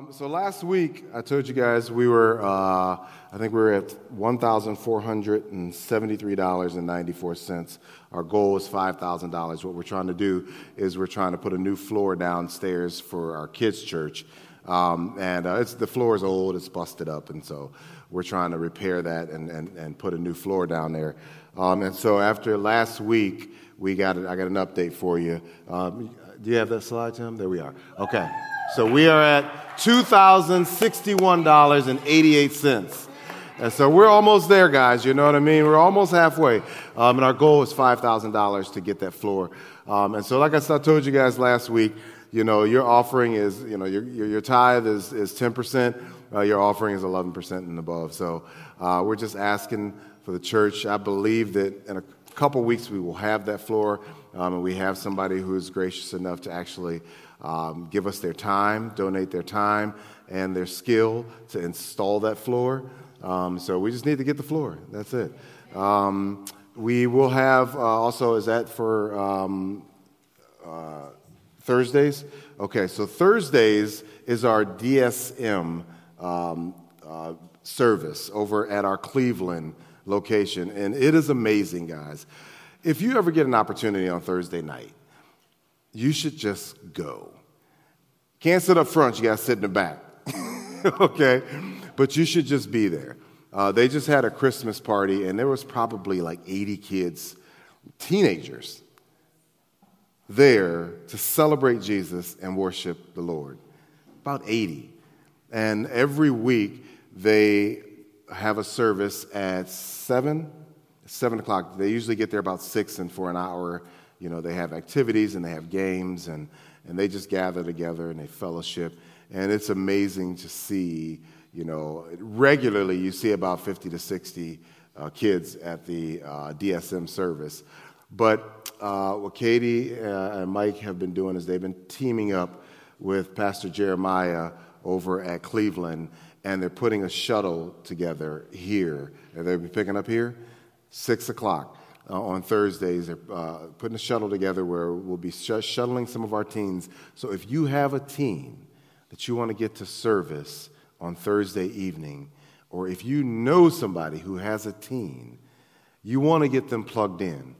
Um, so last week, I told you guys we were, uh, I think we were at $1,473.94. Our goal is $5,000. What we're trying to do is we're trying to put a new floor downstairs for our kids' church. Um, and uh, the floor is old, it's busted up, and so we're trying to repair that and, and, and put a new floor down there. Um, and so after last week, we got I got an update for you. Um, do you have that slide, Tim? There we are. Okay. So we are at $2,061.88. And so we're almost there, guys. You know what I mean? We're almost halfway. Um, and our goal is $5,000 to get that floor. Um, and so, like I told you guys last week, you know, your offering is, you know, your, your, your tithe is, is 10%. Uh, your offering is 11% and above. So uh, we're just asking for the church. I believe that in a couple weeks we will have that floor. Um, and we have somebody who is gracious enough to actually um, give us their time, donate their time and their skill to install that floor. Um, so we just need to get the floor. That's it. Um, we will have uh, also, is that for um, uh, Thursdays? Okay, so Thursdays is our DSM um, uh, service over at our Cleveland location. And it is amazing, guys. If you ever get an opportunity on Thursday night, you should just go. Can't sit up front, you got to sit in the back. okay? But you should just be there. Uh, they just had a Christmas party, and there was probably like 80 kids, teenagers, there to celebrate Jesus and worship the Lord. About 80. And every week, they have a service at 7, 7 o'clock. They usually get there about 6, and for an hour, you know, they have activities and they have games, and, and they just gather together and they fellowship. And it's amazing to see, you know, regularly you see about 50 to 60 uh, kids at the uh, DSM service. But uh, what Katie uh, and Mike have been doing is they've been teaming up with Pastor Jeremiah over at Cleveland, and they're putting a shuttle together here. And they'll be picking up here, 6 o'clock uh, on Thursdays. They're uh, putting a shuttle together where we'll be sh- shuttling some of our teens. So if you have a teen that you want to get to service on Thursday evening, or if you know somebody who has a teen, you want to get them plugged in.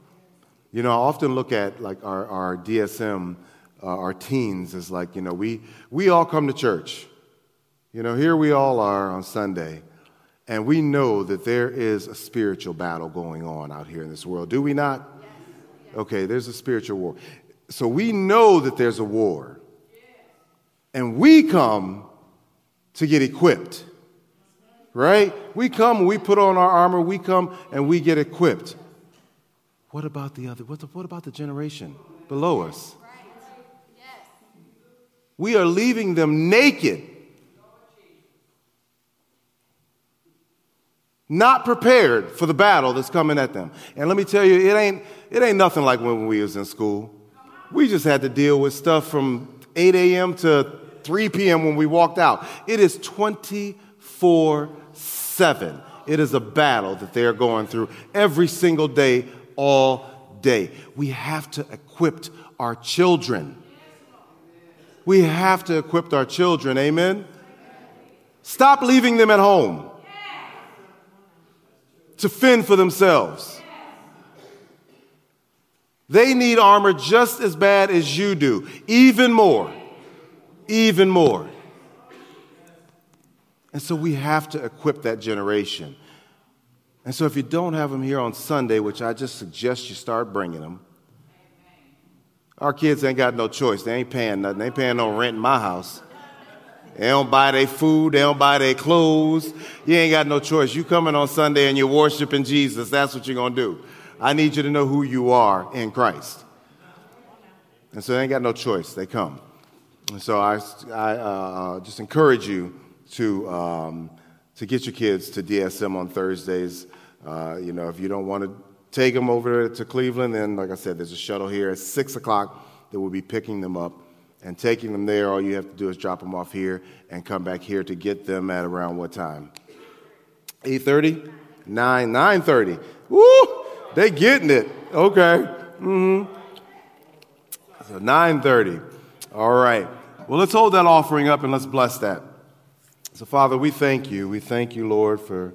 You know, I often look at like our, our DSM, uh, our teens, as like, you know, we, we all come to church. You know, here we all are on Sunday. And we know that there is a spiritual battle going on out here in this world, do we not? Okay, there's a spiritual war. So we know that there's a war. And we come to get equipped. Right? We come, we put on our armor, we come and we get equipped. What about the other? What, the, what about the generation below us? We are leaving them naked not prepared for the battle that's coming at them. And let me tell you, it ain't, it ain't nothing like when we was in school. We just had to deal with stuff from 8 a.m. to 3 p.m. when we walked out. It is 24 7. It is a battle that they're going through every single day, all day. We have to equip our children. We have to equip our children. Amen? Stop leaving them at home to fend for themselves. They need armor just as bad as you do, even more. Even more. And so we have to equip that generation. And so if you don't have them here on Sunday, which I just suggest you start bringing them, our kids ain't got no choice. They ain't paying nothing. They ain't paying no rent in my house. They don't buy their food, they don't buy their clothes. You ain't got no choice. You coming on Sunday and you're worshiping Jesus. That's what you're going to do. I need you to know who you are in Christ. And so they ain't got no choice. They come. And so I, I uh, just encourage you to, um, to get your kids to DSM on Thursdays. Uh, you know, if you don't want to take them over to Cleveland, then, like I said, there's a shuttle here at 6 o'clock that will be picking them up and taking them there, all you have to do is drop them off here and come back here to get them at around what time? 8.30? 9, 9.30. Woo! They getting it. Okay. Mm-hmm. So 9.30. All right. Well, let's hold that offering up and let's bless that. So, Father, we thank you. We thank you, Lord, for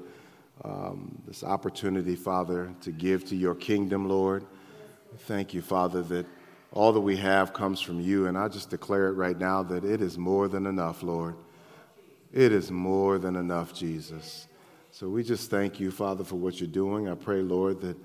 um, this opportunity, Father, to give to your kingdom, Lord. Thank you, Father, that all that we have comes from you. And I just declare it right now that it is more than enough, Lord. It is more than enough, Jesus. So we just thank you, Father, for what you're doing. I pray, Lord, that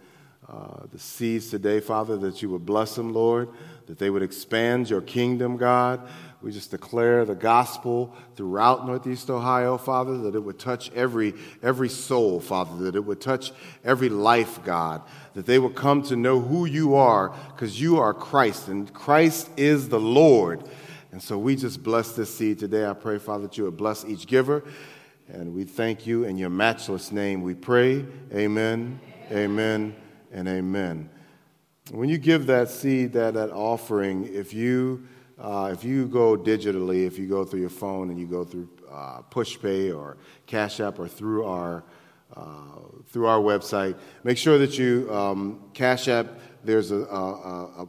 uh, the seeds today, Father, that you would bless them, Lord, that they would expand your kingdom, God. We just declare the gospel throughout Northeast Ohio, Father, that it would touch every, every soul, Father, that it would touch every life, God, that they would come to know who you are because you are Christ, and Christ is the Lord. And so we just bless this seed today. I pray, Father, that you would bless each giver. And we thank you in your matchless name. We pray. Amen, amen, and amen. When you give that seed, that, that offering, if you, uh, if you go digitally, if you go through your phone and you go through uh, PushPay or Cash App or through our, uh, through our website, make sure that you, um, Cash App, there's a, a, a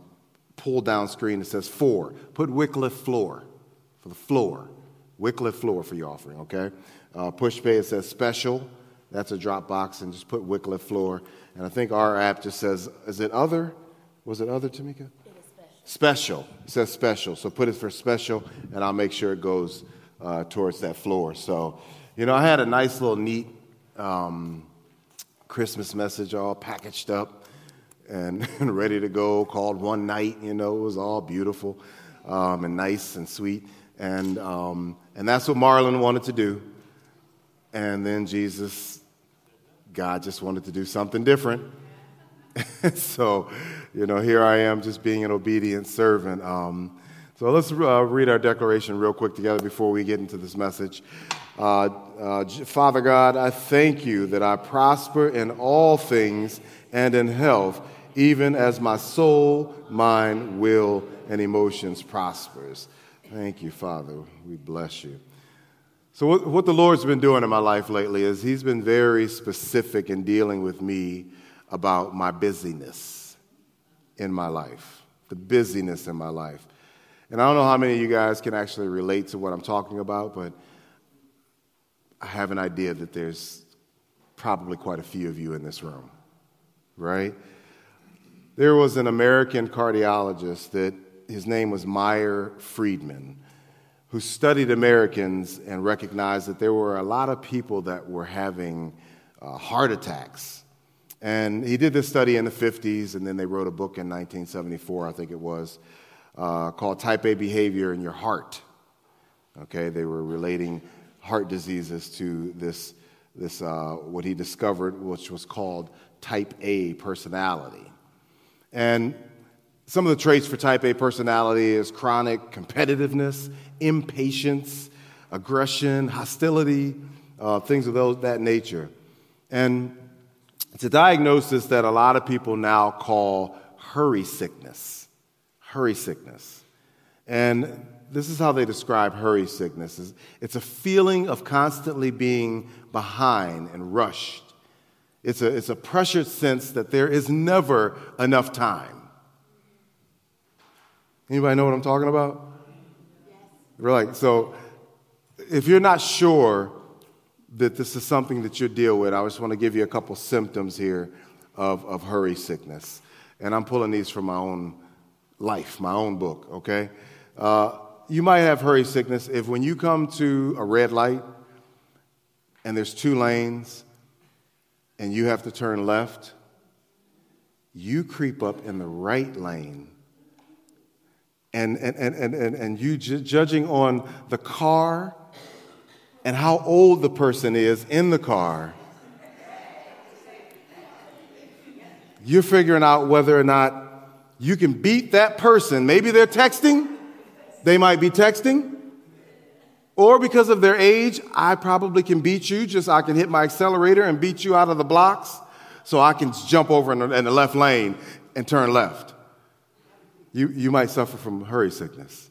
pull down screen that says four. Put Wycliffe Floor for the floor. Wycliffe Floor for your offering, okay? Uh, PushPay, it says special. That's a drop box, and just put Wycliffe Floor. And I think our app just says, is it other? Was it other, Tamika? Special. special. It says special. So put it for special, and I'll make sure it goes uh, towards that floor. So, you know, I had a nice little neat um, Christmas message all packaged up and, and, ready to go called One Night. You know, it was all beautiful um, and nice and sweet. And, um, and that's what Marlon wanted to do. And then Jesus, God just wanted to do something different. so, you know, here I am just being an obedient servant. Um, so let's uh, read our declaration real quick together before we get into this message. Uh, uh, Father God, I thank you that I prosper in all things and in health, even as my soul, mind, will, and emotions prospers. Thank you, Father. We bless you. So, what, what the Lord's been doing in my life lately is He's been very specific in dealing with me about my busyness in my life, the busyness in my life. And I don't know how many of you guys can actually relate to what I'm talking about, but I have an idea that there's probably quite a few of you in this room, right? There was an American cardiologist that his name was Meyer Friedman, who studied Americans and recognized that there were a lot of people that were having uh, heart attacks and he did this study in the 50s, and then they wrote a book in 1974, I think it was, uh, called Type A Behavior in Your Heart. Okay, they were relating heart diseases to this, this uh, what he discovered, which was called Type A personality. And some of the traits for Type A personality is chronic competitiveness, impatience, aggression, hostility, uh, things of those, that nature. And it's a diagnosis that a lot of people now call hurry sickness. Hurry sickness. And this is how they describe hurry sickness it's a feeling of constantly being behind and rushed. It's a, it's a pressured sense that there is never enough time. Anybody know what I'm talking about? Right. So if you're not sure that this is something that you deal with, I just want to give you a couple symptoms here of, of hurry sickness. And I'm pulling these from my own life, my own book, okay? Uh, you might have hurry sickness if when you come to a red light and there's two lanes and you have to turn left, you creep up in the right lane. And, and, and, and, and you ju- judging on the car and how old the person is in the car. You're figuring out whether or not you can beat that person. Maybe they're texting, they might be texting. Or because of their age, I probably can beat you, just I can hit my accelerator and beat you out of the blocks so I can jump over in the, in the left lane and turn left. You, you might suffer from hurry sickness.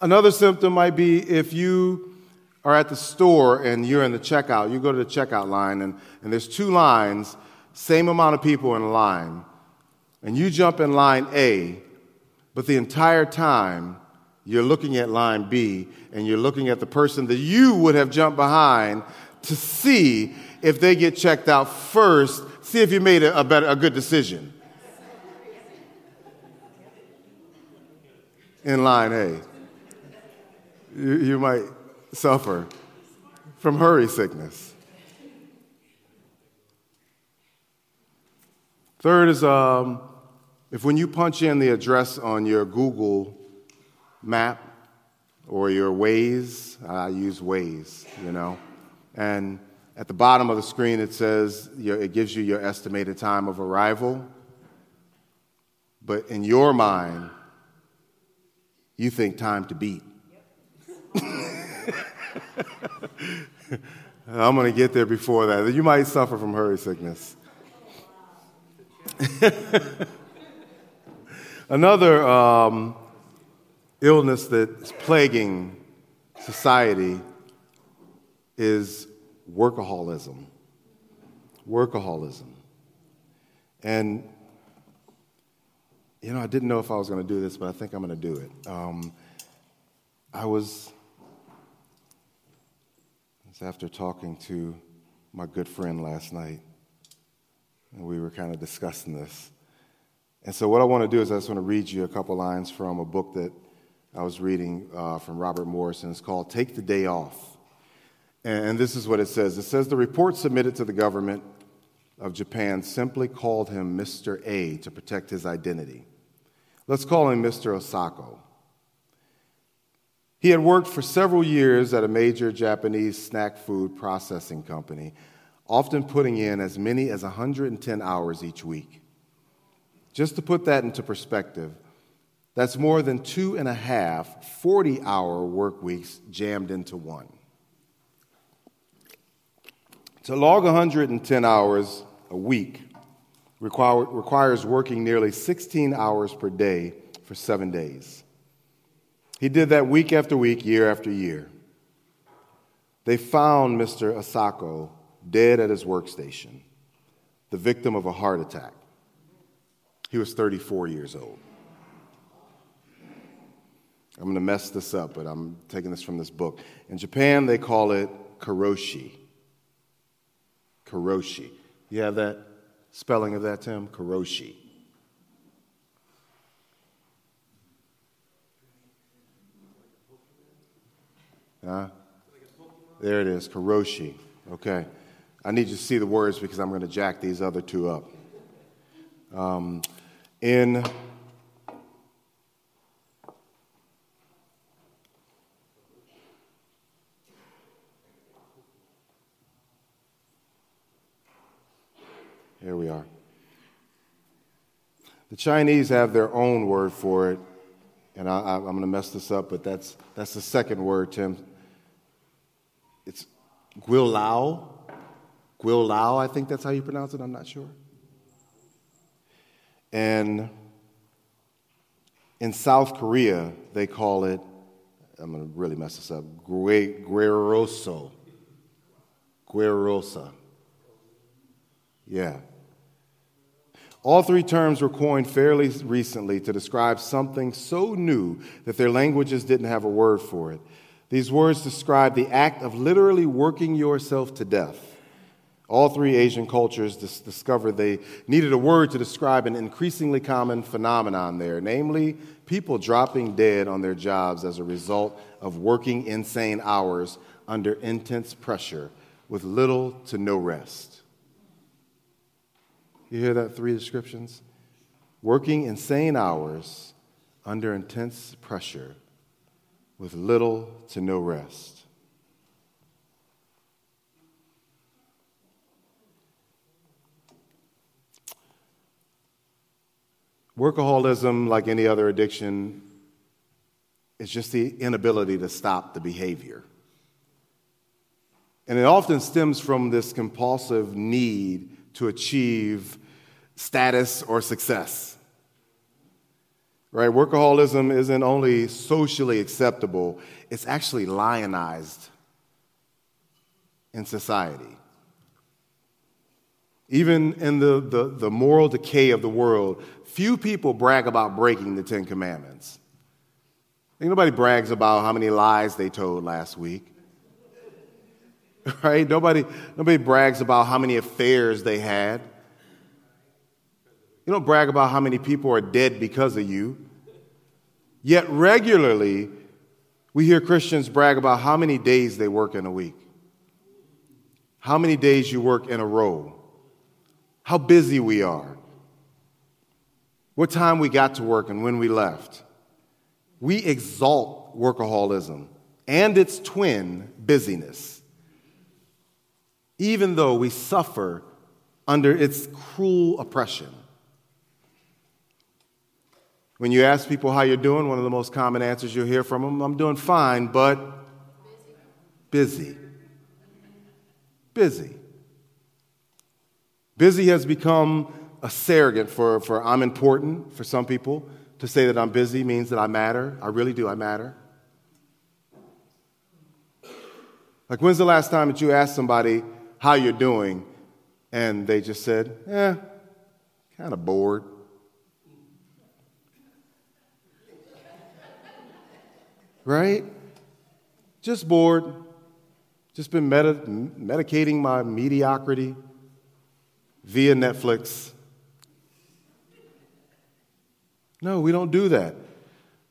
Another symptom might be if you are at the store and you're in the checkout, you go to the checkout line and, and there's two lines, same amount of people in line, and you jump in line A, but the entire time you're looking at line B and you're looking at the person that you would have jumped behind to see if they get checked out first, see if you made a, a, better, a good decision. In line A, you, you might suffer from hurry sickness. Third is um, if when you punch in the address on your Google map or your Waze, I use Waze, you know, and at the bottom of the screen it says it gives you your estimated time of arrival. But in your mind, you think time to beat. I'm going to get there before that. You might suffer from hurry sickness. Another um, illness that's plaguing society is workaholism. Workaholism. And, you know, I didn't know if I was going to do this, but I think I'm going to do it. Um, I was, was after talking to my good friend last night and we were kind of discussing this. And so, what I want to do is I just want to read you a couple lines from a book that I was reading uh, from Robert Morrison. It's called Take the Day Off. And this is what it says it says, The report submitted to the government of Japan simply called him Mr. A to protect his identity. Let's call him Mr. Osako. He had worked for several years at a major Japanese snack food processing company often putting in as many as 110 hours each week. Just to put that into perspective, that's more than two and a half 40 hour work weeks jammed into one. To log 110 hours a week require, requires working nearly 16 hours per day for seven days. He did that week after week, year after year. They found Mr. Asako dead at his workstation, the victim of a heart attack. He was 34 years old. I'm going to mess this up, but I'm taking this from this book. In Japan, they call it karoshi. Karoshi. You have that spelling of that, Tim? Karoshi. Huh? There it is, karoshi. Okay. I need you to see the words because I'm going to jack these other two up. Um, in Here we are. The Chinese have their own word for it, and I, am going to mess this up, but that's, that's the second word, Tim. It's guilao. Guilao, I think that's how you pronounce it, I'm not sure. And in South Korea, they call it, I'm going to really mess this up, gueroso. Guerosa. Yeah. All three terms were coined fairly recently to describe something so new that their languages didn't have a word for it. These words describe the act of literally working yourself to death. All three Asian cultures dis- discovered they needed a word to describe an increasingly common phenomenon there, namely, people dropping dead on their jobs as a result of working insane hours under intense pressure with little to no rest. You hear that three descriptions? Working insane hours under intense pressure with little to no rest. Workaholism, like any other addiction, is just the inability to stop the behavior. And it often stems from this compulsive need to achieve status or success. Right? Workaholism isn't only socially acceptable, it's actually lionized in society. Even in the, the, the moral decay of the world, few people brag about breaking the Ten Commandments. Ain't nobody brags about how many lies they told last week. Right? Nobody, nobody brags about how many affairs they had. You don't brag about how many people are dead because of you. Yet regularly, we hear Christians brag about how many days they work in a week, how many days you work in a row, how busy we are, what time we got to work and when we left. We exalt workaholism and its twin, busyness, even though we suffer under its cruel oppression. When you ask people how you're doing, one of the most common answers you'll hear from them, I'm doing fine, but busy. Busy. Busy has become a surrogate for, for I'm important for some people. To say that I'm busy means that I matter. I really do, I matter. Like, when's the last time that you asked somebody how you're doing and they just said, eh, kind of bored? Right? Just bored. Just been medicating my mediocrity via Netflix. No, we don't do that.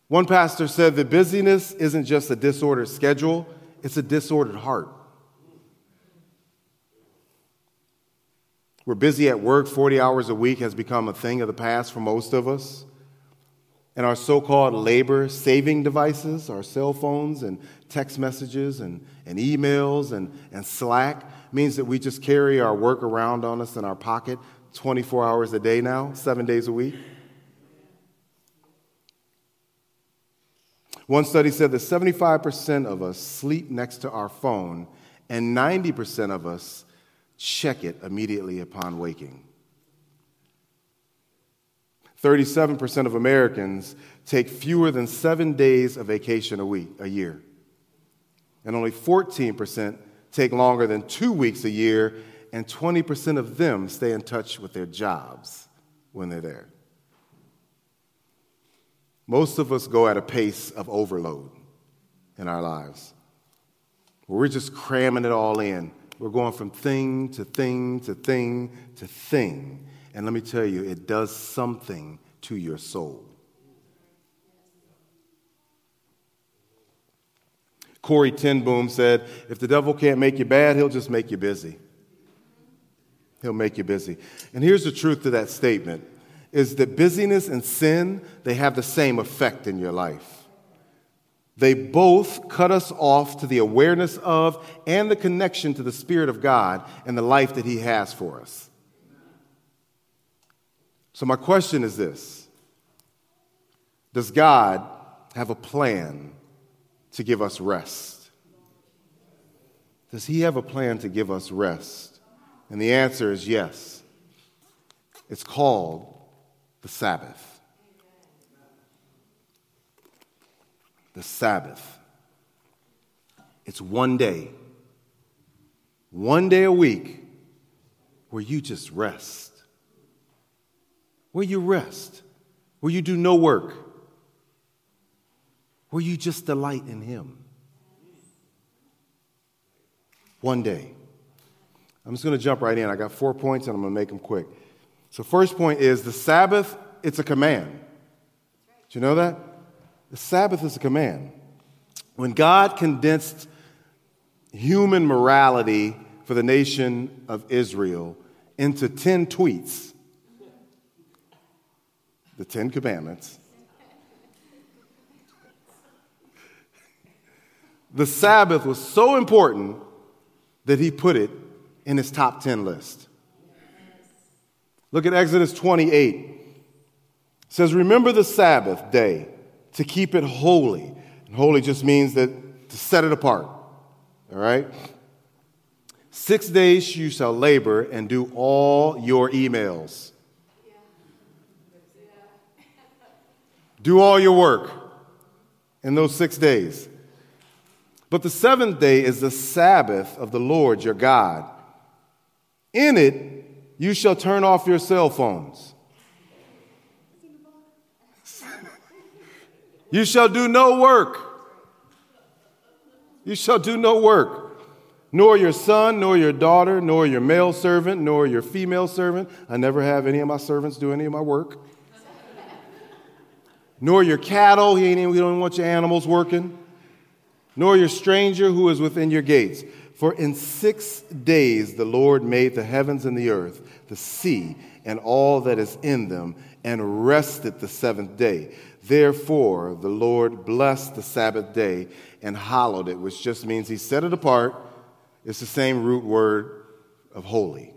One pastor said that busyness isn't just a disordered schedule, it's a disordered heart. We're busy at work, 40 hours a week has become a thing of the past for most of us and our so called labor saving devices, our cell phones and text messages and, and emails and, and Slack, means that we just carry our work around on us in our pocket 24 hours a day now, seven days a week. One study said that 75% of us sleep next to our phone, and 90% of us check it immediately upon waking. 37% of Americans take fewer than seven days of vacation a week, a year. And only 14% take longer than two weeks a year, and 20% of them stay in touch with their jobs when they're there. Most of us go at a pace of overload in our lives. We're just cramming it all in. We're going from thing to thing to thing to thing. And let me tell you, it does something to your soul. Corrie ten Boom said, If the devil can't make you bad, he'll just make you busy. He'll make you busy. And here's the truth to that statement is that busyness and sin, they have the same effect in your life. They both cut us off to the awareness of and the connection to the Spirit of God and the life that He has for us. So, my question is this Does God have a plan to give us rest? Does He have a plan to give us rest? And the answer is yes. It's called the Sabbath. The Sabbath. It's one day, one day a week where you just rest where you rest, where you do no work, where you just delight in Him. One day. I'm just going to jump right in. I got four points and I'm going to make them quick. So, first point is the Sabbath, it's a command. Do you know that? The Sabbath is a command. When God condensed human morality for the nation of Israel into 10 tweets, the Ten Commandments, the Sabbath was so important that he put it in his top 10 list. Look at Exodus 28. It says, Remember the Sabbath day to keep it holy. And holy just means that to set it apart. All right? Six days you shall labor and do all your emails Do all your work in those six days. But the seventh day is the Sabbath of the Lord your God. In it, you shall turn off your cell phones. You shall do no work. You shall do no work, nor your son, nor your daughter, nor your male servant, nor your female servant. I never have any of my servants do any of my work. Nor your cattle, he ain't we don't want your animals working, nor your stranger who is within your gates. For in six days the Lord made the heavens and the earth, the sea, and all that is in them, and rested the seventh day. Therefore, the Lord blessed the Sabbath day and hallowed it, which just means he set it apart. It's the same root word of holy.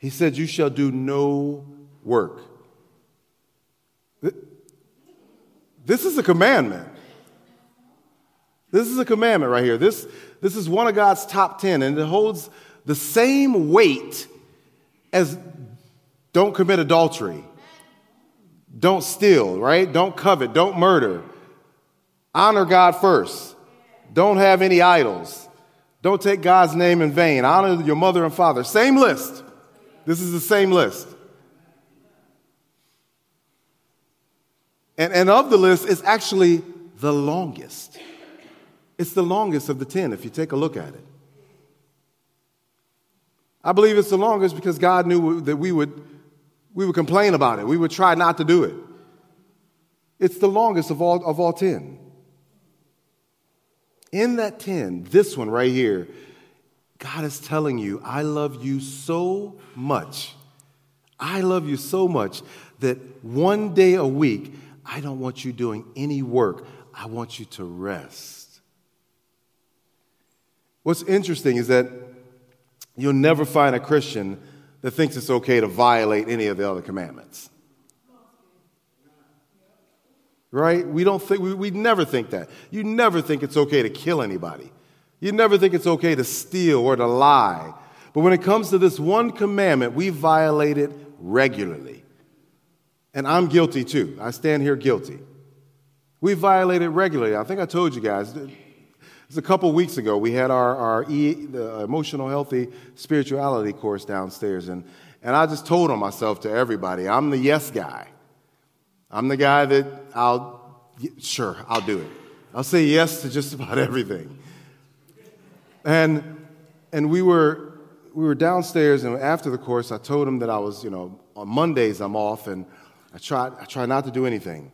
He said, You shall do no work. This is a commandment. This is a commandment right here. This, this is one of God's top 10, and it holds the same weight as don't commit adultery don't steal, right? Don't covet. Don't murder. Honor God first. Don't have any idols. Don't take God's name in vain. Honor your mother and father. Same list. This is the same list. And, and of the list, it's actually the longest. It's the longest of the 10 if you take a look at it. I believe it's the longest because God knew that we would we would complain about it. We would try not to do it. It's the longest of all, of all 10. In that 10, this one right here, God is telling you, I love you so much. I love you so much that one day a week, I don't want you doing any work. I want you to rest. What's interesting is that you'll never find a Christian that thinks it's okay to violate any of the other commandments. Right? We don't think, we, we never think that. You never think it's okay to kill anybody. You never think it's okay to steal or to lie. But when it comes to this one commandment, we violate it regularly. And I'm guilty too. I stand here guilty. We violate it regularly. I think I told you guys, it's a couple weeks ago. We had our, our e, the emotional healthy spirituality course downstairs, and, and I just told on myself to everybody, I'm the yes guy. I'm the guy that I'll, sure, I'll do it. I'll say yes to just about everything. And, and we, were, we were downstairs, and after the course, I told him that I was, you know, on Mondays I'm off, and I try, I try not to do anything.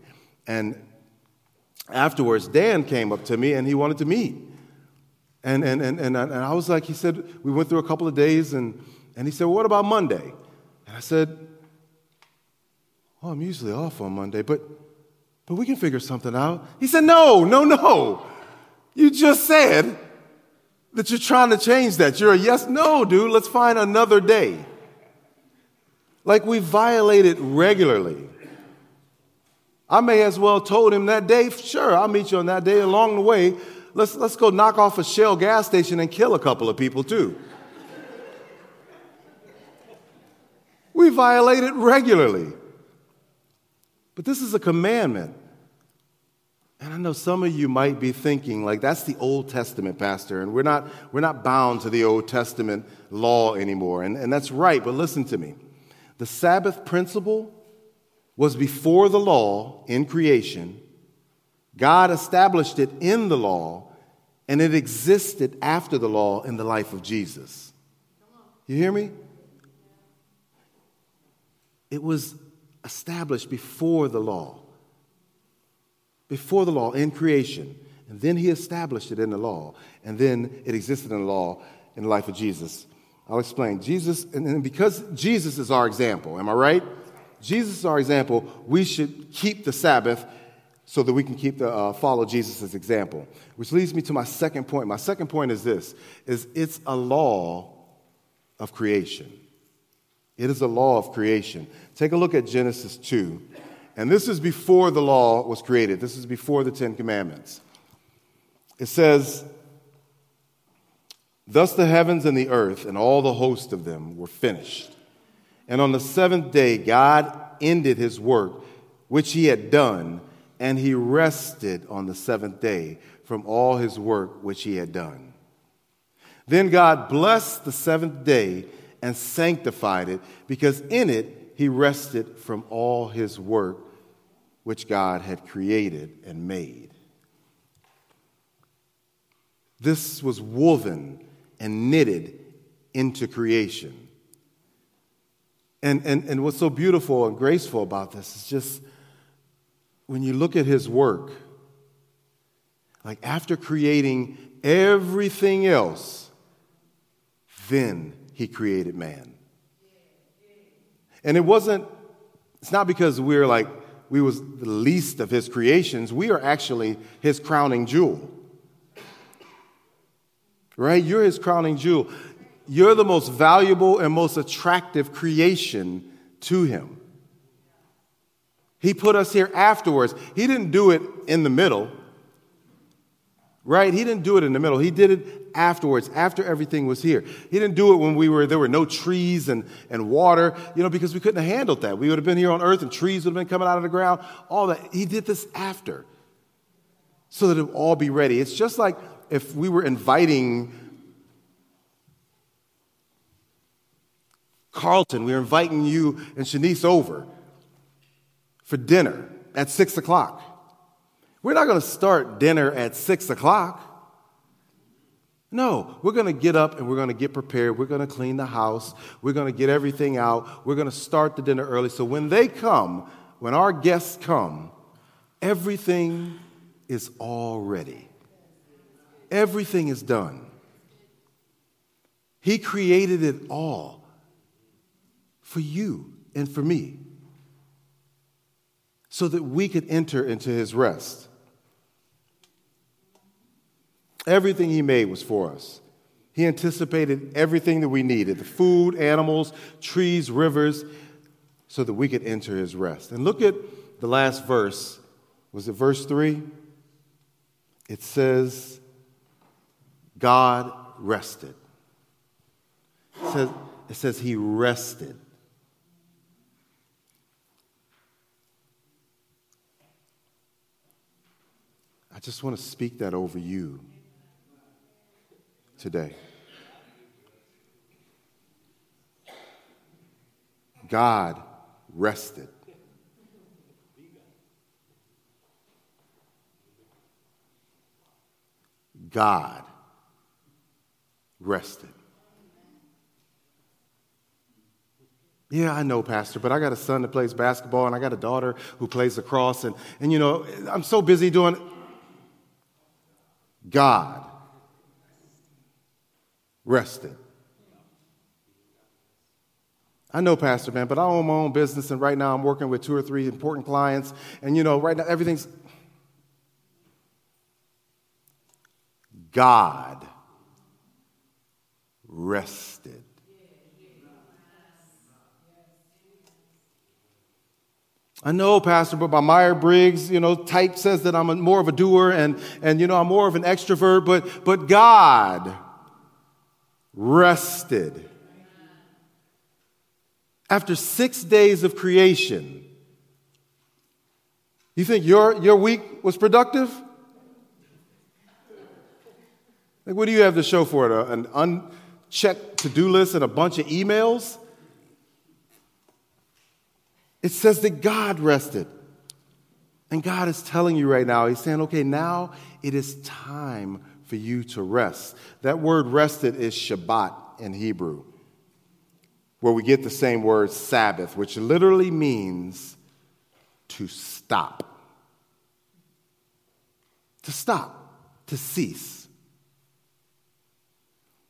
And afterwards, Dan came up to me and he wanted to meet. And, and, and, and, and I was like, he said, we went through a couple of days, and, and he said, well, what about Monday? And I said, well, I'm usually off on Monday, but, but we can figure something out. He said, no, no, no. You just said that you're trying to change that. You're a yes, no, dude. Let's find another day. Like we violate it regularly. I may as well told him that day, sure, I'll meet you on that day. Along the way, let's, let's go knock off a Shell gas station and kill a couple of people too. we violate it regularly. But this is a commandment. And I know some of you might be thinking, like, that's the Old Testament, Pastor, and we're not, we're not bound to the Old Testament law anymore. And, and that's right, but listen to me. The Sabbath principle was before the law in creation. God established it in the law, and it existed after the law in the life of Jesus. You hear me? It was established before the law. Before the law in creation. And then he established it in the law. And then it existed in the law in the life of Jesus. I'll explain. Jesus, and because Jesus is our example, am I right? Jesus is our example. We should keep the Sabbath so that we can keep the, uh, follow Jesus' example. Which leads me to my second point. My second point is this, is it's a law of creation. It is a law of creation. Take a look at Genesis 2. And this is before the law was created. This is before the Ten Commandments. It says, Thus the heavens and the earth and all the host of them were finished. And on the seventh day, God ended his work, which he had done, and he rested on the seventh day from all his work which he had done. Then God blessed the seventh day and sanctified it, because in it he rested from all his work which God had created and made. This was woven and knitted into creation. And, and, and what's so beautiful and graceful about this is just when you look at his work, like after creating everything else, then he created man. And it wasn't, it's not because we're like, we was the least of his creations. We are actually his crowning jewel. Right? You're his crowning jewel. You're the most valuable and most attractive creation to him. He put us here afterwards. He didn't do it in the middle, right? He didn't do it in the middle. He did it afterwards, after everything was here. He didn't do it when we were there were no trees and, and water, you know, because we couldn't have handled that. We would have been here on earth and trees would have been coming out of the ground, all that. He did this after so that it would all be ready. It's just like if we were inviting Carlton, We're inviting you and Shanice over for dinner at six o'clock. We're not going to start dinner at six o'clock. No, we're going to get up and we're going to get prepared. We're going to clean the house. We're going to get everything out. We're going to start the dinner early. So when they come, when our guests come, everything is all ready. Everything is done. He created it all for you and for me so that we could enter into his rest. Everything he made was for us. He anticipated everything that we needed the food, animals, trees, rivers, so that we could enter his rest. And look at the last verse. Was it verse 3? It says, God rested. It says, it says he rested. Just want to speak that over you today. God rested. God rested. Yeah, I know, Pastor, but I got a son that plays basketball and I got a daughter who plays lacrosse, and, and you know, I'm so busy doing. God rested. I know, Pastor, man, but I own my own business, and right now I'm working with two or three important clients, and you know, right now everything's. God rested. I know, Pastor, but my Meyer Briggs, you know, type says that I'm a, more of a doer and, and, you know, I'm more of an extrovert, but, but God rested. After six days of creation, you think your, your week was productive? Like, what do you have to show for it? An unchecked to do list and a bunch of emails? It says that God rested. And God is telling you right now, He's saying, okay, now it is time for you to rest. That word rested is Shabbat in Hebrew, where we get the same word Sabbath, which literally means to stop. To stop, to cease.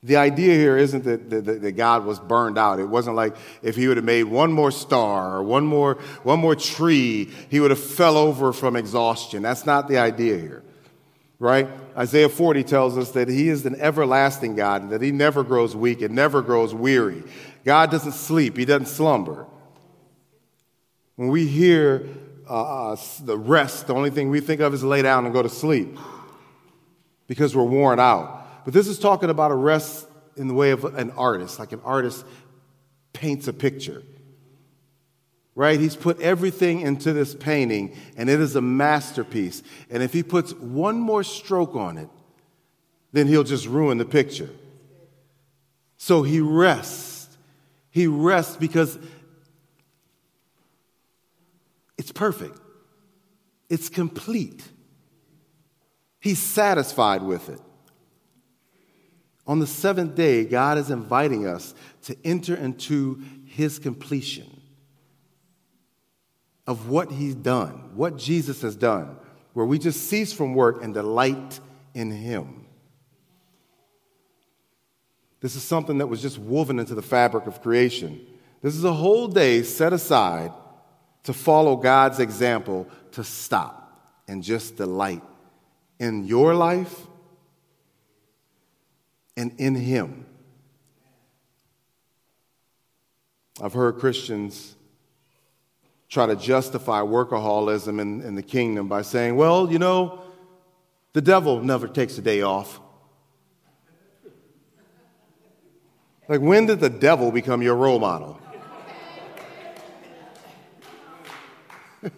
The idea here isn't that, that, that, God was burned out. It wasn't like if he would have made one more star or one more, one more tree, he would have fell over from exhaustion. That's not the idea here, right? Isaiah 40 tells us that he is an everlasting God and that he never grows weak and never grows weary. God doesn't sleep, he doesn't slumber. When we hear uh, uh the rest, the only thing we think of is lay down and go to sleep because we're worn out. But this is talking about a rest in the way of an artist, like an artist paints a picture. Right? He's put everything into this painting, and it is a masterpiece. And if he puts one more stroke on it, then he'll just ruin the picture. So he rests. He rests because it's perfect. it's complete. He's satisfied with it. On the seventh day, God is inviting us to enter into his completion of what he's done, what Jesus has done, where we just cease from work and delight in him. This is something that was just woven into the fabric of creation. This is a whole day set aside to follow God's example to stop and just delight in your life and in Him. I've heard Christians try to justify workaholism in, in the kingdom by saying, well, you know, the devil never takes a day off. Like, when did the devil become your role model?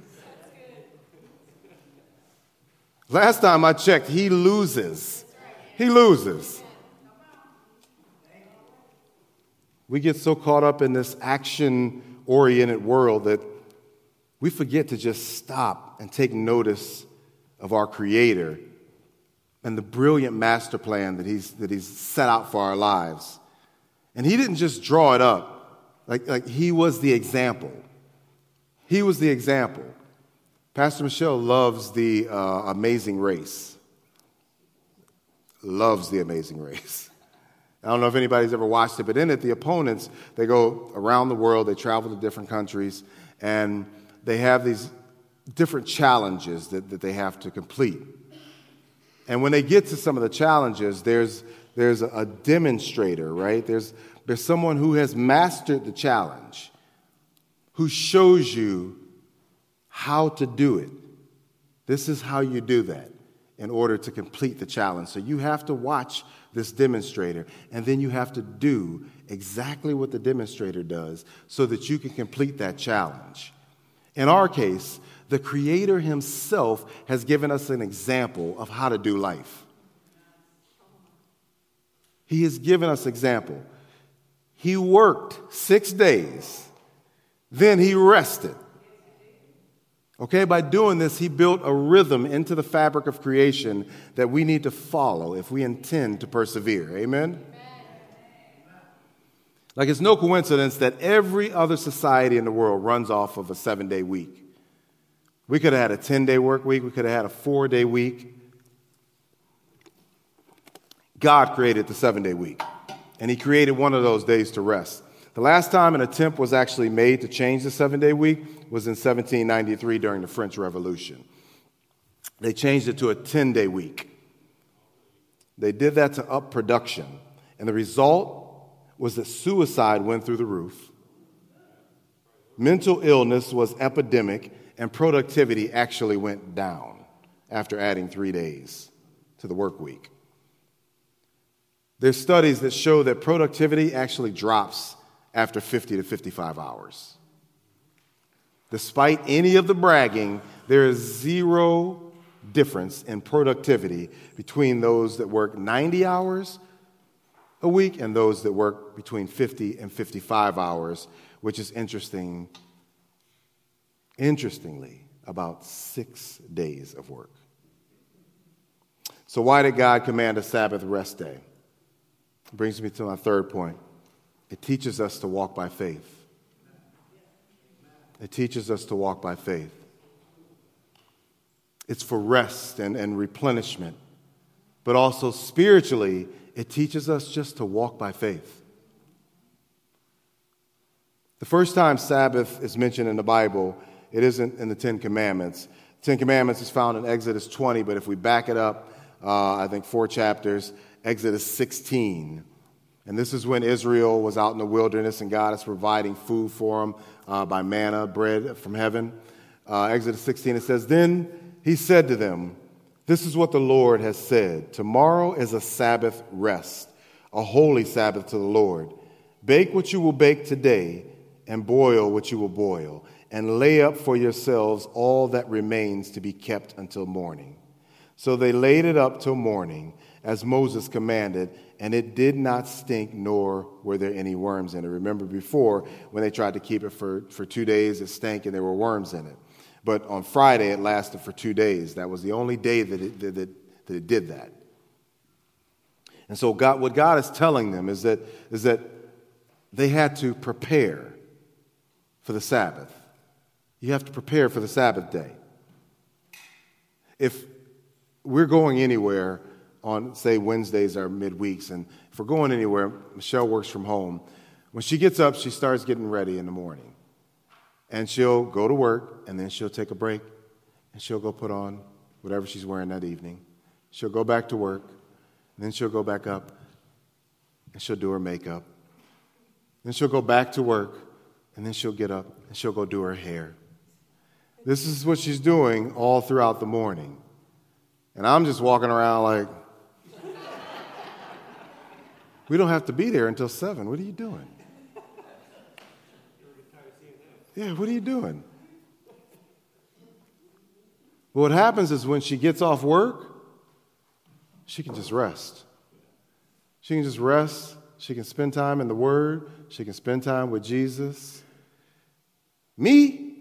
Last time I checked, he loses. He loses. We get so caught up in this action oriented world that we forget to just stop and take notice of our Creator and the brilliant master plan that He's, that he's set out for our lives. And He didn't just draw it up, like, like He was the example. He was the example. Pastor Michelle loves the uh, Amazing Race. Loves the Amazing Race. I don't know if anybody's ever watched it, but in it, the opponents, they go around the world, they travel to different countries, and they have these different challenges that, that they have to complete. And when they get to some of the challenges, there's, there's a demonstrator, right? There's, there's someone who has mastered the challenge, who shows you how to do it. This is how you do that in order to complete the challenge. So you have to watch this demonstrator, and then you have to do exactly what the demonstrator does so that you can complete that challenge. In our case, the Creator Himself has given us an example of how to do life. He has given us example. He worked six days, then he rested. Okay, by doing this, he built a rhythm into the fabric of creation that we need to follow if we intend to persevere. Amen? Like, it's no coincidence that every other society in the world runs off of a seven day week. We could have had a 10 day work week, we could have had a four day week. God created the seven day week, and He created one of those days to rest. The last time an attempt was actually made to change the seven day week was in 1793 during the French Revolution. They changed it to a 10 day week. They did that to up production, and the result was that suicide went through the roof, mental illness was epidemic, and productivity actually went down after adding three days to the work week. There's studies that show that productivity actually drops after 50 to 55 hours. Despite any of the bragging, there is zero difference in productivity between those that work 90 hours a week and those that work between 50 and 55 hours, which is interesting. Interestingly, about six days of work. So, why did God command a Sabbath rest day? It Brings me to my third point. It teaches us to walk by faith. It teaches us to walk by faith. It's for rest and, and replenishment, but also spiritually, it teaches us just to walk by faith. The first time Sabbath is mentioned in the Bible, it isn't in the Ten Commandments. The Ten Commandments is found in Exodus 20, but if we back it up, uh, I think four chapters, Exodus 16. And this is when Israel was out in the wilderness and God is providing food for them uh, by manna, bread from heaven. Uh, Exodus 16, it says, Then he said to them, This is what the Lord has said Tomorrow is a Sabbath rest, a holy Sabbath to the Lord. Bake what you will bake today, and boil what you will boil, and lay up for yourselves all that remains to be kept until morning. So they laid it up till morning, as Moses commanded and it did not stink, nor were there any worms in it. Remember before, when they tried to keep it for, for two days, it stank and there were worms in it. But on Friday, it lasted for two days. That was the only day that it, that it, that it did that. And so, God, what God is telling them is that, is that they had to prepare for the Sabbath. You have to prepare for the Sabbath day. If we're going anywhere on, say, Wednesdays or midweeks, and if we're going anywhere, Michelle works from home. When she gets up, she starts getting ready in the morning. And she'll go to work, and then she'll take a break, and she'll go put on whatever she's wearing that evening. She'll go back to work, and then she'll go back up, and she'll do her makeup. Then she'll go back to work, and then she'll get up, and she'll go do her hair. This is what she's doing all throughout the morning. And I'm just walking around like, we don't have to be there until 7. What are you doing? Yeah, what are you doing? what happens is when she gets off work, she can just rest. She can just rest. She can spend time in the Word. She can spend time with Jesus. Me,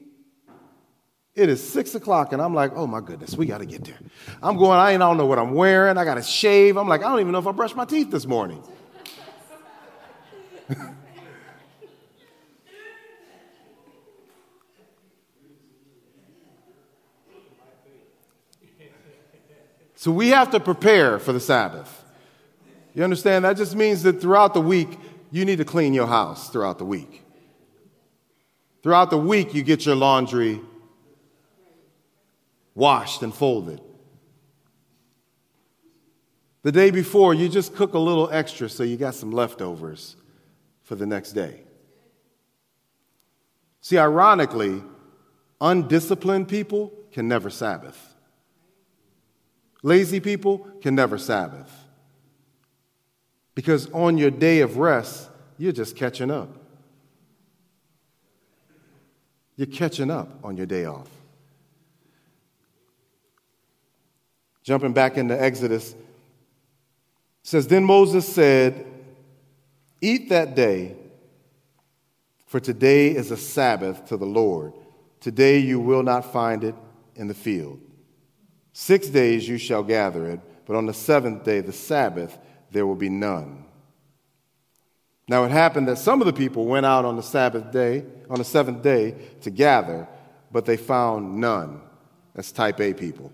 it is six o'clock, and I'm like, oh my goodness, we got to get there. I'm going, I don't know what I'm wearing. I got to shave. I'm like, I don't even know if I brushed my teeth this morning. So we have to prepare for the Sabbath. You understand? That just means that throughout the week, you need to clean your house throughout the week. Throughout the week, you get your laundry washed and folded. The day before, you just cook a little extra so you got some leftovers for the next day. See, ironically, undisciplined people can never Sabbath. Lazy people can never Sabbath. Because on your day of rest, you're just catching up. You're catching up on your day off. Jumping back into Exodus, says, Then Moses said, Eat that day, for today is a Sabbath to the Lord. Today you will not find it in the field. Six days you shall gather it, but on the seventh day, the Sabbath, there will be none. Now it happened that some of the people went out on the Sabbath day, on the seventh day, to gather, but they found none. That's type A people.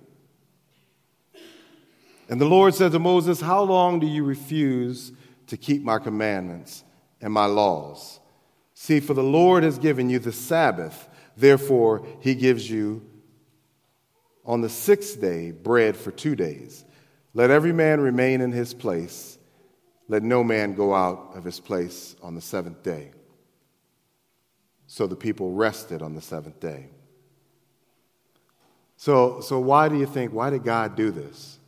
And the Lord said to Moses, How long do you refuse to keep my commandments and my laws? See, for the Lord has given you the Sabbath, therefore he gives you on the sixth day, bread for two days. Let every man remain in his place. Let no man go out of his place on the seventh day. So the people rested on the seventh day. So, so why do you think, why did God do this?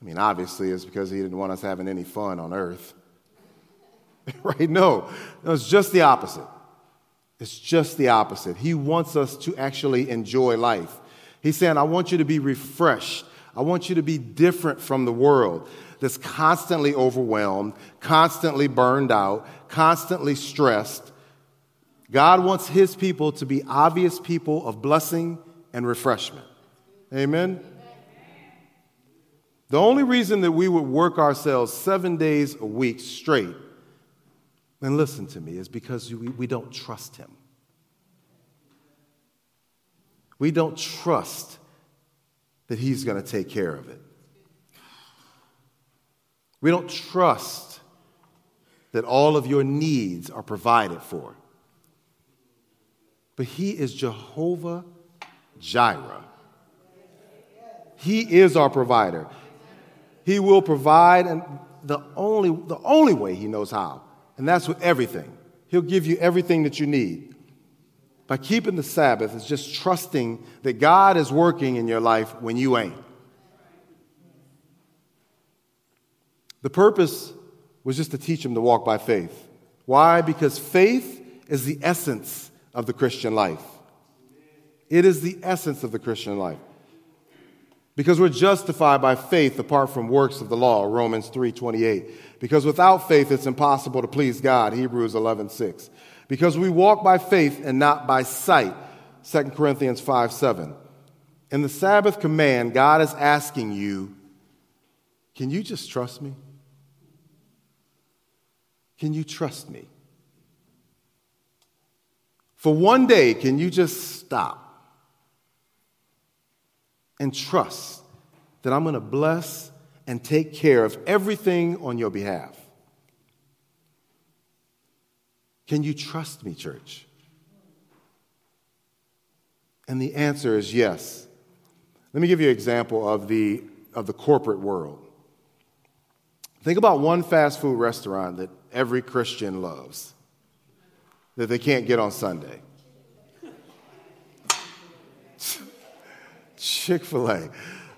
I mean, obviously, it's because he didn't want us having any fun on earth. right? No, no, it's just the opposite. It's just the opposite. He wants us to actually enjoy life. He's saying, I want you to be refreshed. I want you to be different from the world that's constantly overwhelmed, constantly burned out, constantly stressed. God wants his people to be obvious people of blessing and refreshment. Amen? The only reason that we would work ourselves seven days a week straight, and listen to me, is because we, don't trust him. We don't trust that He's going to take care of it. We don't trust that all of your needs are provided for. But He is Jehovah Jireh. He is our provider. He will provide and the only, the only way He knows how, and that's with everything. He'll give you everything that you need by keeping the Sabbath is just trusting that God is working in your life when you ain't. The purpose was just to teach him to walk by faith. Why? Because faith is the essence of the Christian life. It is the essence of the Christian life. Because we're justified by faith apart from works of the law, Romans 3:28. Because without faith it's impossible to please God, Hebrews 11:6 because we walk by faith and not by sight. 2 Corinthians 5 7. In the Sabbath command, God is asking you, can you just trust me? Can you trust me? For one day, can you just stop and trust that I'm going to bless and take care of everything on your behalf? Can you trust me, church? And the answer is yes. Let me give you an example of the, of the corporate world. Think about one fast food restaurant that every Christian loves that they can't get on Sunday. Chick fil A.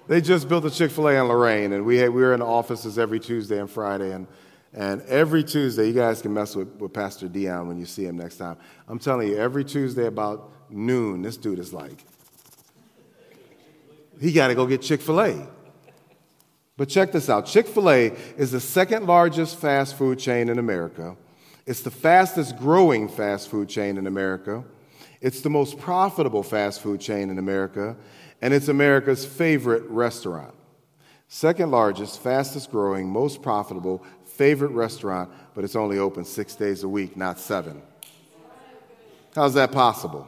They just built a Chick fil A in Lorraine, and we, had, we were in the offices every Tuesday and Friday. And, and every Tuesday, you guys can mess with, with Pastor Dion when you see him next time. I'm telling you, every Tuesday about noon, this dude is like, he got to go get Chick fil A. But check this out Chick fil A is the second largest fast food chain in America. It's the fastest growing fast food chain in America. It's the most profitable fast food chain in America. And it's America's favorite restaurant. Second largest, fastest growing, most profitable, favorite restaurant, but it's only open six days a week, not seven. How's that possible?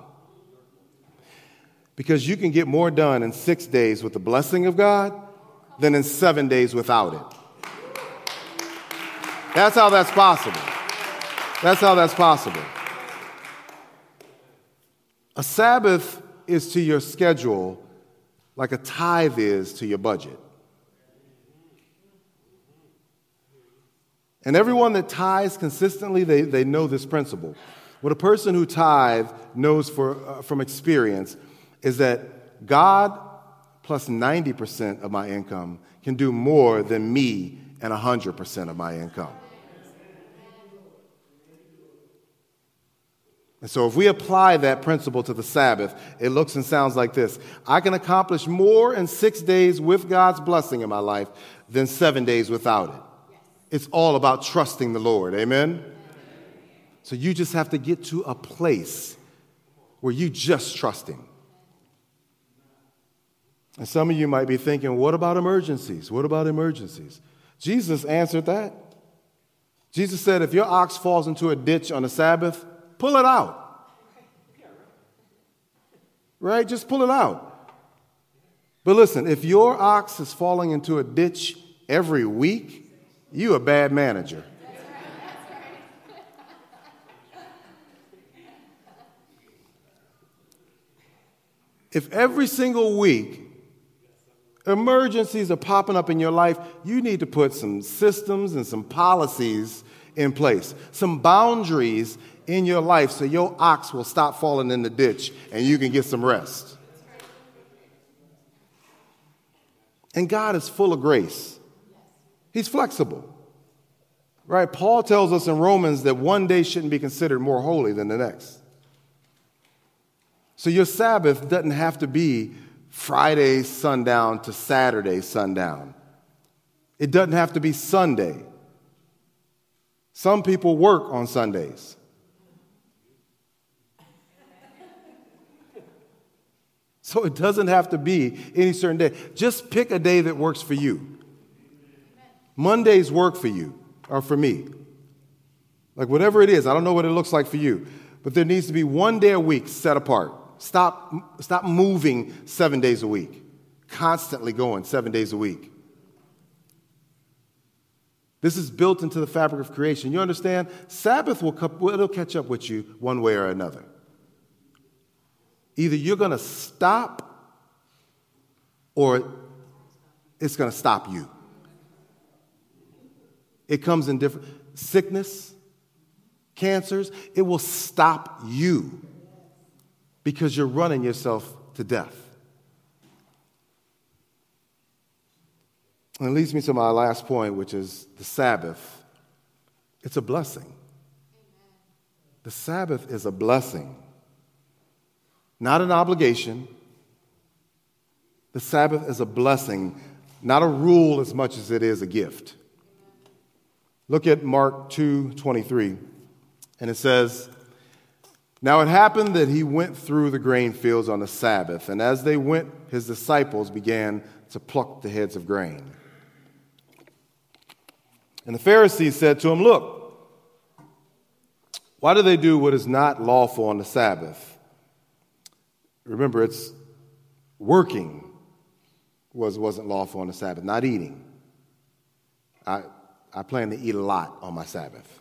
Because you can get more done in six days with the blessing of God than in seven days without it. That's how that's possible. That's how that's possible. A Sabbath is to your schedule like a tithe is to your budget. And everyone that tithes consistently, they, they know this principle. What a person who tithe knows for, uh, from experience is that God plus 90% of my income can do more than me and 100% of my income. And so, if we apply that principle to the Sabbath, it looks and sounds like this I can accomplish more in six days with God's blessing in my life than seven days without it. It's all about trusting the Lord. Amen? So, you just have to get to a place where you just trust Him. And some of you might be thinking, what about emergencies? What about emergencies? Jesus answered that. Jesus said, if your ox falls into a ditch on the Sabbath, pull it out. Right? Just pull it out. But listen, if your ox is falling into a ditch every week, you a bad manager. If every single week emergencies are popping up in your life, you need to put some systems and some policies in place, some boundaries in your life so your ox will stop falling in the ditch and you can get some rest. And God is full of grace. He's flexible. Right? Paul tells us in Romans that one day shouldn't be considered more holy than the next. So your Sabbath doesn't have to be Friday sundown to Saturday sundown. It doesn't have to be Sunday. Some people work on Sundays. So it doesn't have to be any certain day. Just pick a day that works for you. Mondays work for you or for me. Like whatever it is, I don't know what it looks like for you, but there needs to be one day a week set apart. Stop, stop moving seven days a week, constantly going seven days a week. This is built into the fabric of creation. You understand? Sabbath will it'll catch up with you one way or another. Either you're going to stop or it's going to stop you. It comes in different sickness, cancers, it will stop you because you're running yourself to death. And it leads me to my last point, which is the Sabbath. It's a blessing. The Sabbath is a blessing, not an obligation. The Sabbath is a blessing, not a rule as much as it is a gift. Look at Mark 2 23, and it says, Now it happened that he went through the grain fields on the Sabbath, and as they went, his disciples began to pluck the heads of grain. And the Pharisees said to him, Look, why do they do what is not lawful on the Sabbath? Remember, it's working was, wasn't lawful on the Sabbath, not eating. I, I plan to eat a lot on my Sabbath.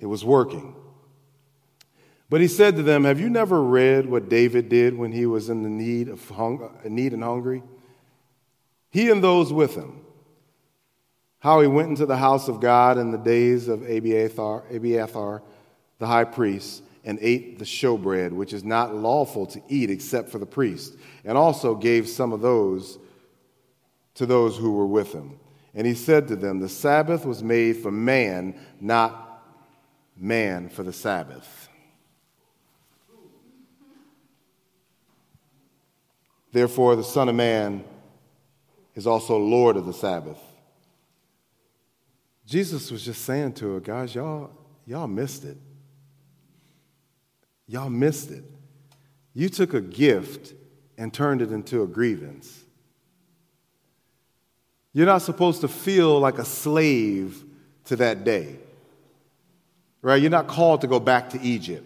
It was working. But he said to them, Have you never read what David did when he was in the need of hung- need and hungry? He and those with him. How he went into the house of God in the days of Abiathar, Abiathar the high priest, and ate the showbread, which is not lawful to eat except for the priest, and also gave some of those to those who were with him. And he said to them, The Sabbath was made for man, not man for the Sabbath. Therefore, the Son of Man is also Lord of the Sabbath. Jesus was just saying to her, guys, y'all, y'all missed it. Y'all missed it. You took a gift and turned it into a grievance. You're not supposed to feel like a slave to that day. Right? You're not called to go back to Egypt.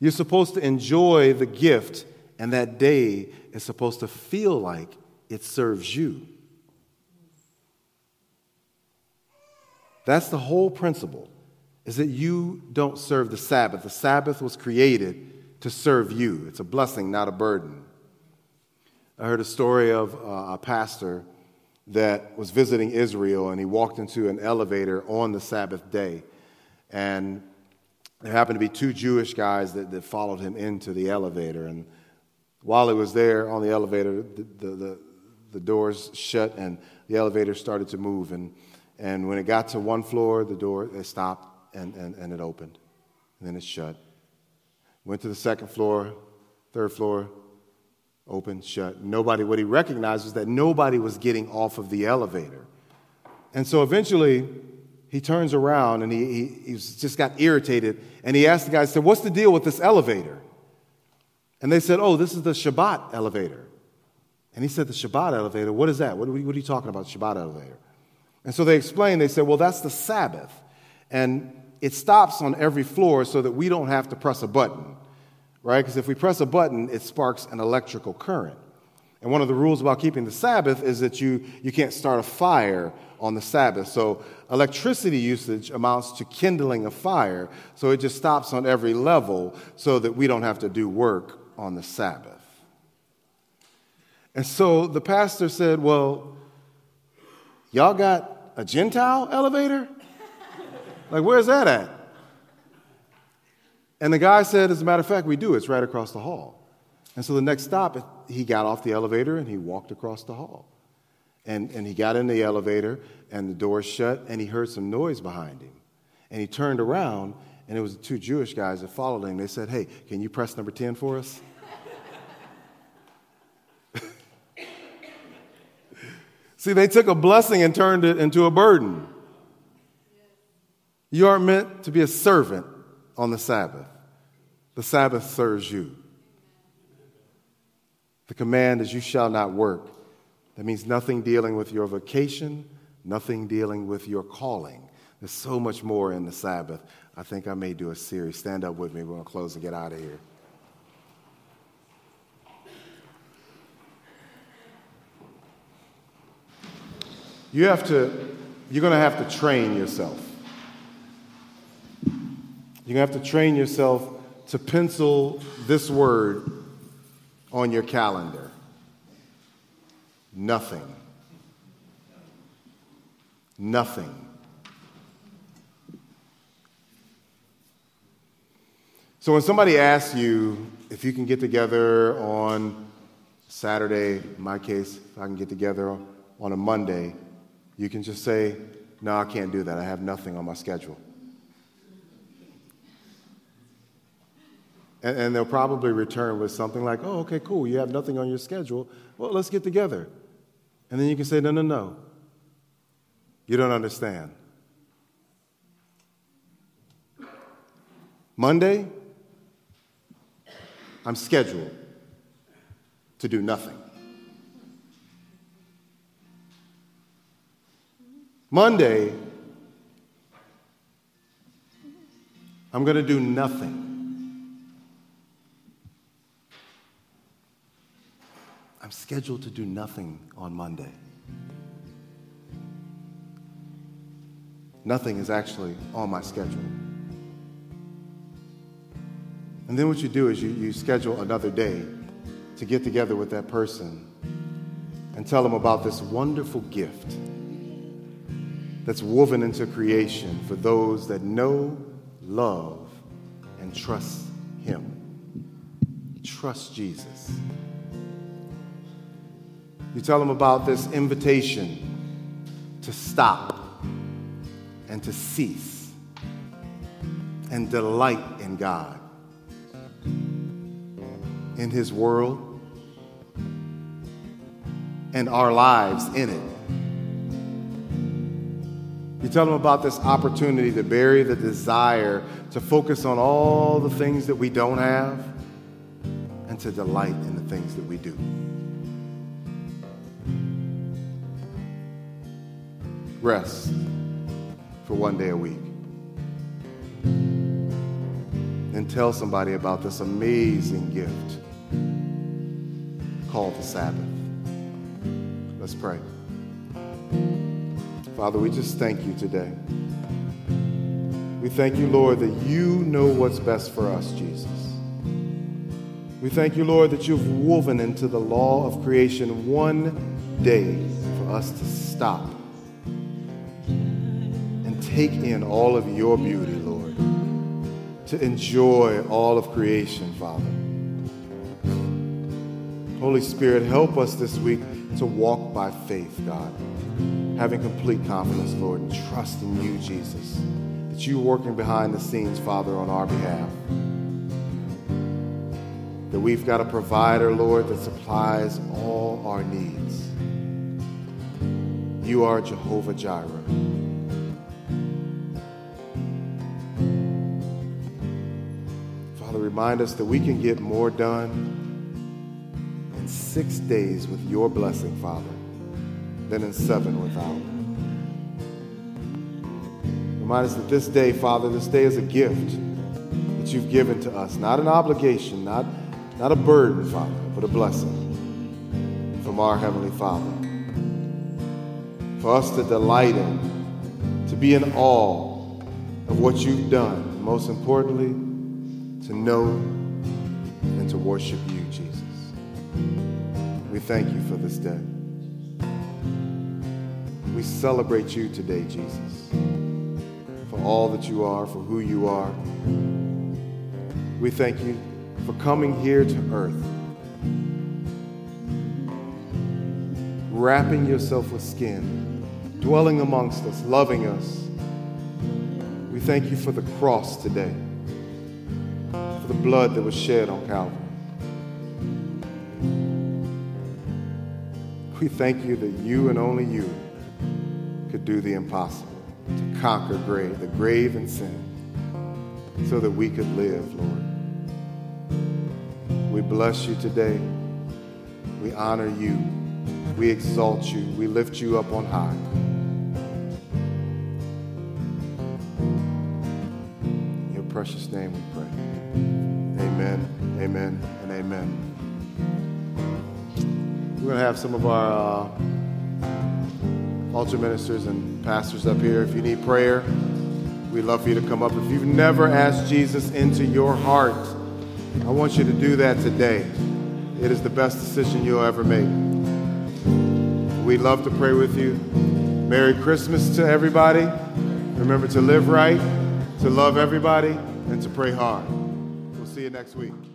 You're supposed to enjoy the gift and that day is supposed to feel like it serves you. That's the whole principle, is that you don't serve the Sabbath. The Sabbath was created to serve you. It's a blessing, not a burden. I heard a story of uh, a pastor that was visiting Israel and he walked into an elevator on the Sabbath day. And there happened to be two Jewish guys that, that followed him into the elevator. And while he was there on the elevator, the, the, the, the doors shut and the elevator started to move. And, and when it got to one floor, the door it stopped and, and, and it opened. And then it shut. Went to the second floor, third floor, opened, shut. Nobody, what he recognized was that nobody was getting off of the elevator. And so eventually, he turns around and he, he, he just got irritated and he asked the guy, he said, What's the deal with this elevator? And they said, Oh, this is the Shabbat elevator. And he said, The Shabbat elevator, what is that? What are, we, what are you talking about, Shabbat elevator? And so they explained, they said, Well, that's the Sabbath. And it stops on every floor so that we don't have to press a button, right? Because if we press a button, it sparks an electrical current. And one of the rules about keeping the Sabbath is that you, you can't start a fire on the Sabbath. So electricity usage amounts to kindling a fire. So it just stops on every level so that we don't have to do work on the Sabbath. And so the pastor said, Well, y'all got a Gentile elevator? Like, where's that at? And the guy said, As a matter of fact, we do. It's right across the hall. And so the next stop, he got off the elevator and he walked across the hall. And, and he got in the elevator and the door shut and he heard some noise behind him. And he turned around and it was the two Jewish guys that followed him. They said, Hey, can you press number 10 for us? See, they took a blessing and turned it into a burden. You aren't meant to be a servant on the Sabbath, the Sabbath serves you. The command is, You shall not work. That means nothing dealing with your vocation, nothing dealing with your calling. There's so much more in the Sabbath. I think I may do a series. Stand up with me. We're going to close and get out of here. You have to, you're going to have to train yourself. You're going to have to train yourself to pencil this word on your calendar. Nothing. Nothing. So when somebody asks you if you can get together on Saturday, in my case, if I can get together on a Monday, you can just say, No, I can't do that. I have nothing on my schedule. And, and they'll probably return with something like, Oh, okay, cool. You have nothing on your schedule. Well, let's get together. And then you can say, No, no, no. You don't understand. Monday, I'm scheduled to do nothing. Monday, I'm going to do nothing. I'm scheduled to do nothing on Monday. Nothing is actually on my schedule. And then what you do is you, you schedule another day to get together with that person and tell them about this wonderful gift that's woven into creation for those that know, love, and trust Him. Trust Jesus. You tell them about this invitation to stop and to cease and delight in God, in His world, and our lives in it. You tell them about this opportunity to bury the desire to focus on all the things that we don't have and to delight in the things that we do. Rest for one day a week. And tell somebody about this amazing gift called the Sabbath. Let's pray. Father, we just thank you today. We thank you, Lord, that you know what's best for us, Jesus. We thank you, Lord, that you've woven into the law of creation one day for us to stop take in all of your beauty, Lord, to enjoy all of creation, Father. Holy Spirit, help us this week to walk by faith, God having complete confidence, Lord, and trust in you, Jesus, that you're working behind the scenes, Father, on our behalf. That we've got a provider, Lord, that supplies all our needs. You are Jehovah Jireh. Remind us that we can get more done in six days with your blessing, Father than in seven without. Remind us that this day, Father, this day is a gift that you've given to us, not an obligation, not, not a burden, Father, but a blessing from our Heavenly Father. For us to delight in, to be in awe of what you've done, most importantly, to know and to worship you, Jesus. We thank you for this day. We celebrate you today, Jesus, for all that you are, for who you are. We thank you for coming here to earth, wrapping yourself with skin, dwelling amongst us, loving us. We thank you for the cross today, for the blood that was shed on Calvary. We thank you that you and only you could do the impossible, to conquer grave, the grave and sin, so that we could live, Lord. We bless you today. We honor you. We exalt you. We lift you up on high. Have some of our. Uh, altar ministers and pastors up here. If you need prayer, we'd love for you to come up. If you've never asked Jesus into your heart, I want you to do that today. It is the best decision you'll ever make. We'd love to pray with you. Merry Christmas to everybody. Remember to live right, to love everybody, and to pray hard. We'll see you next week.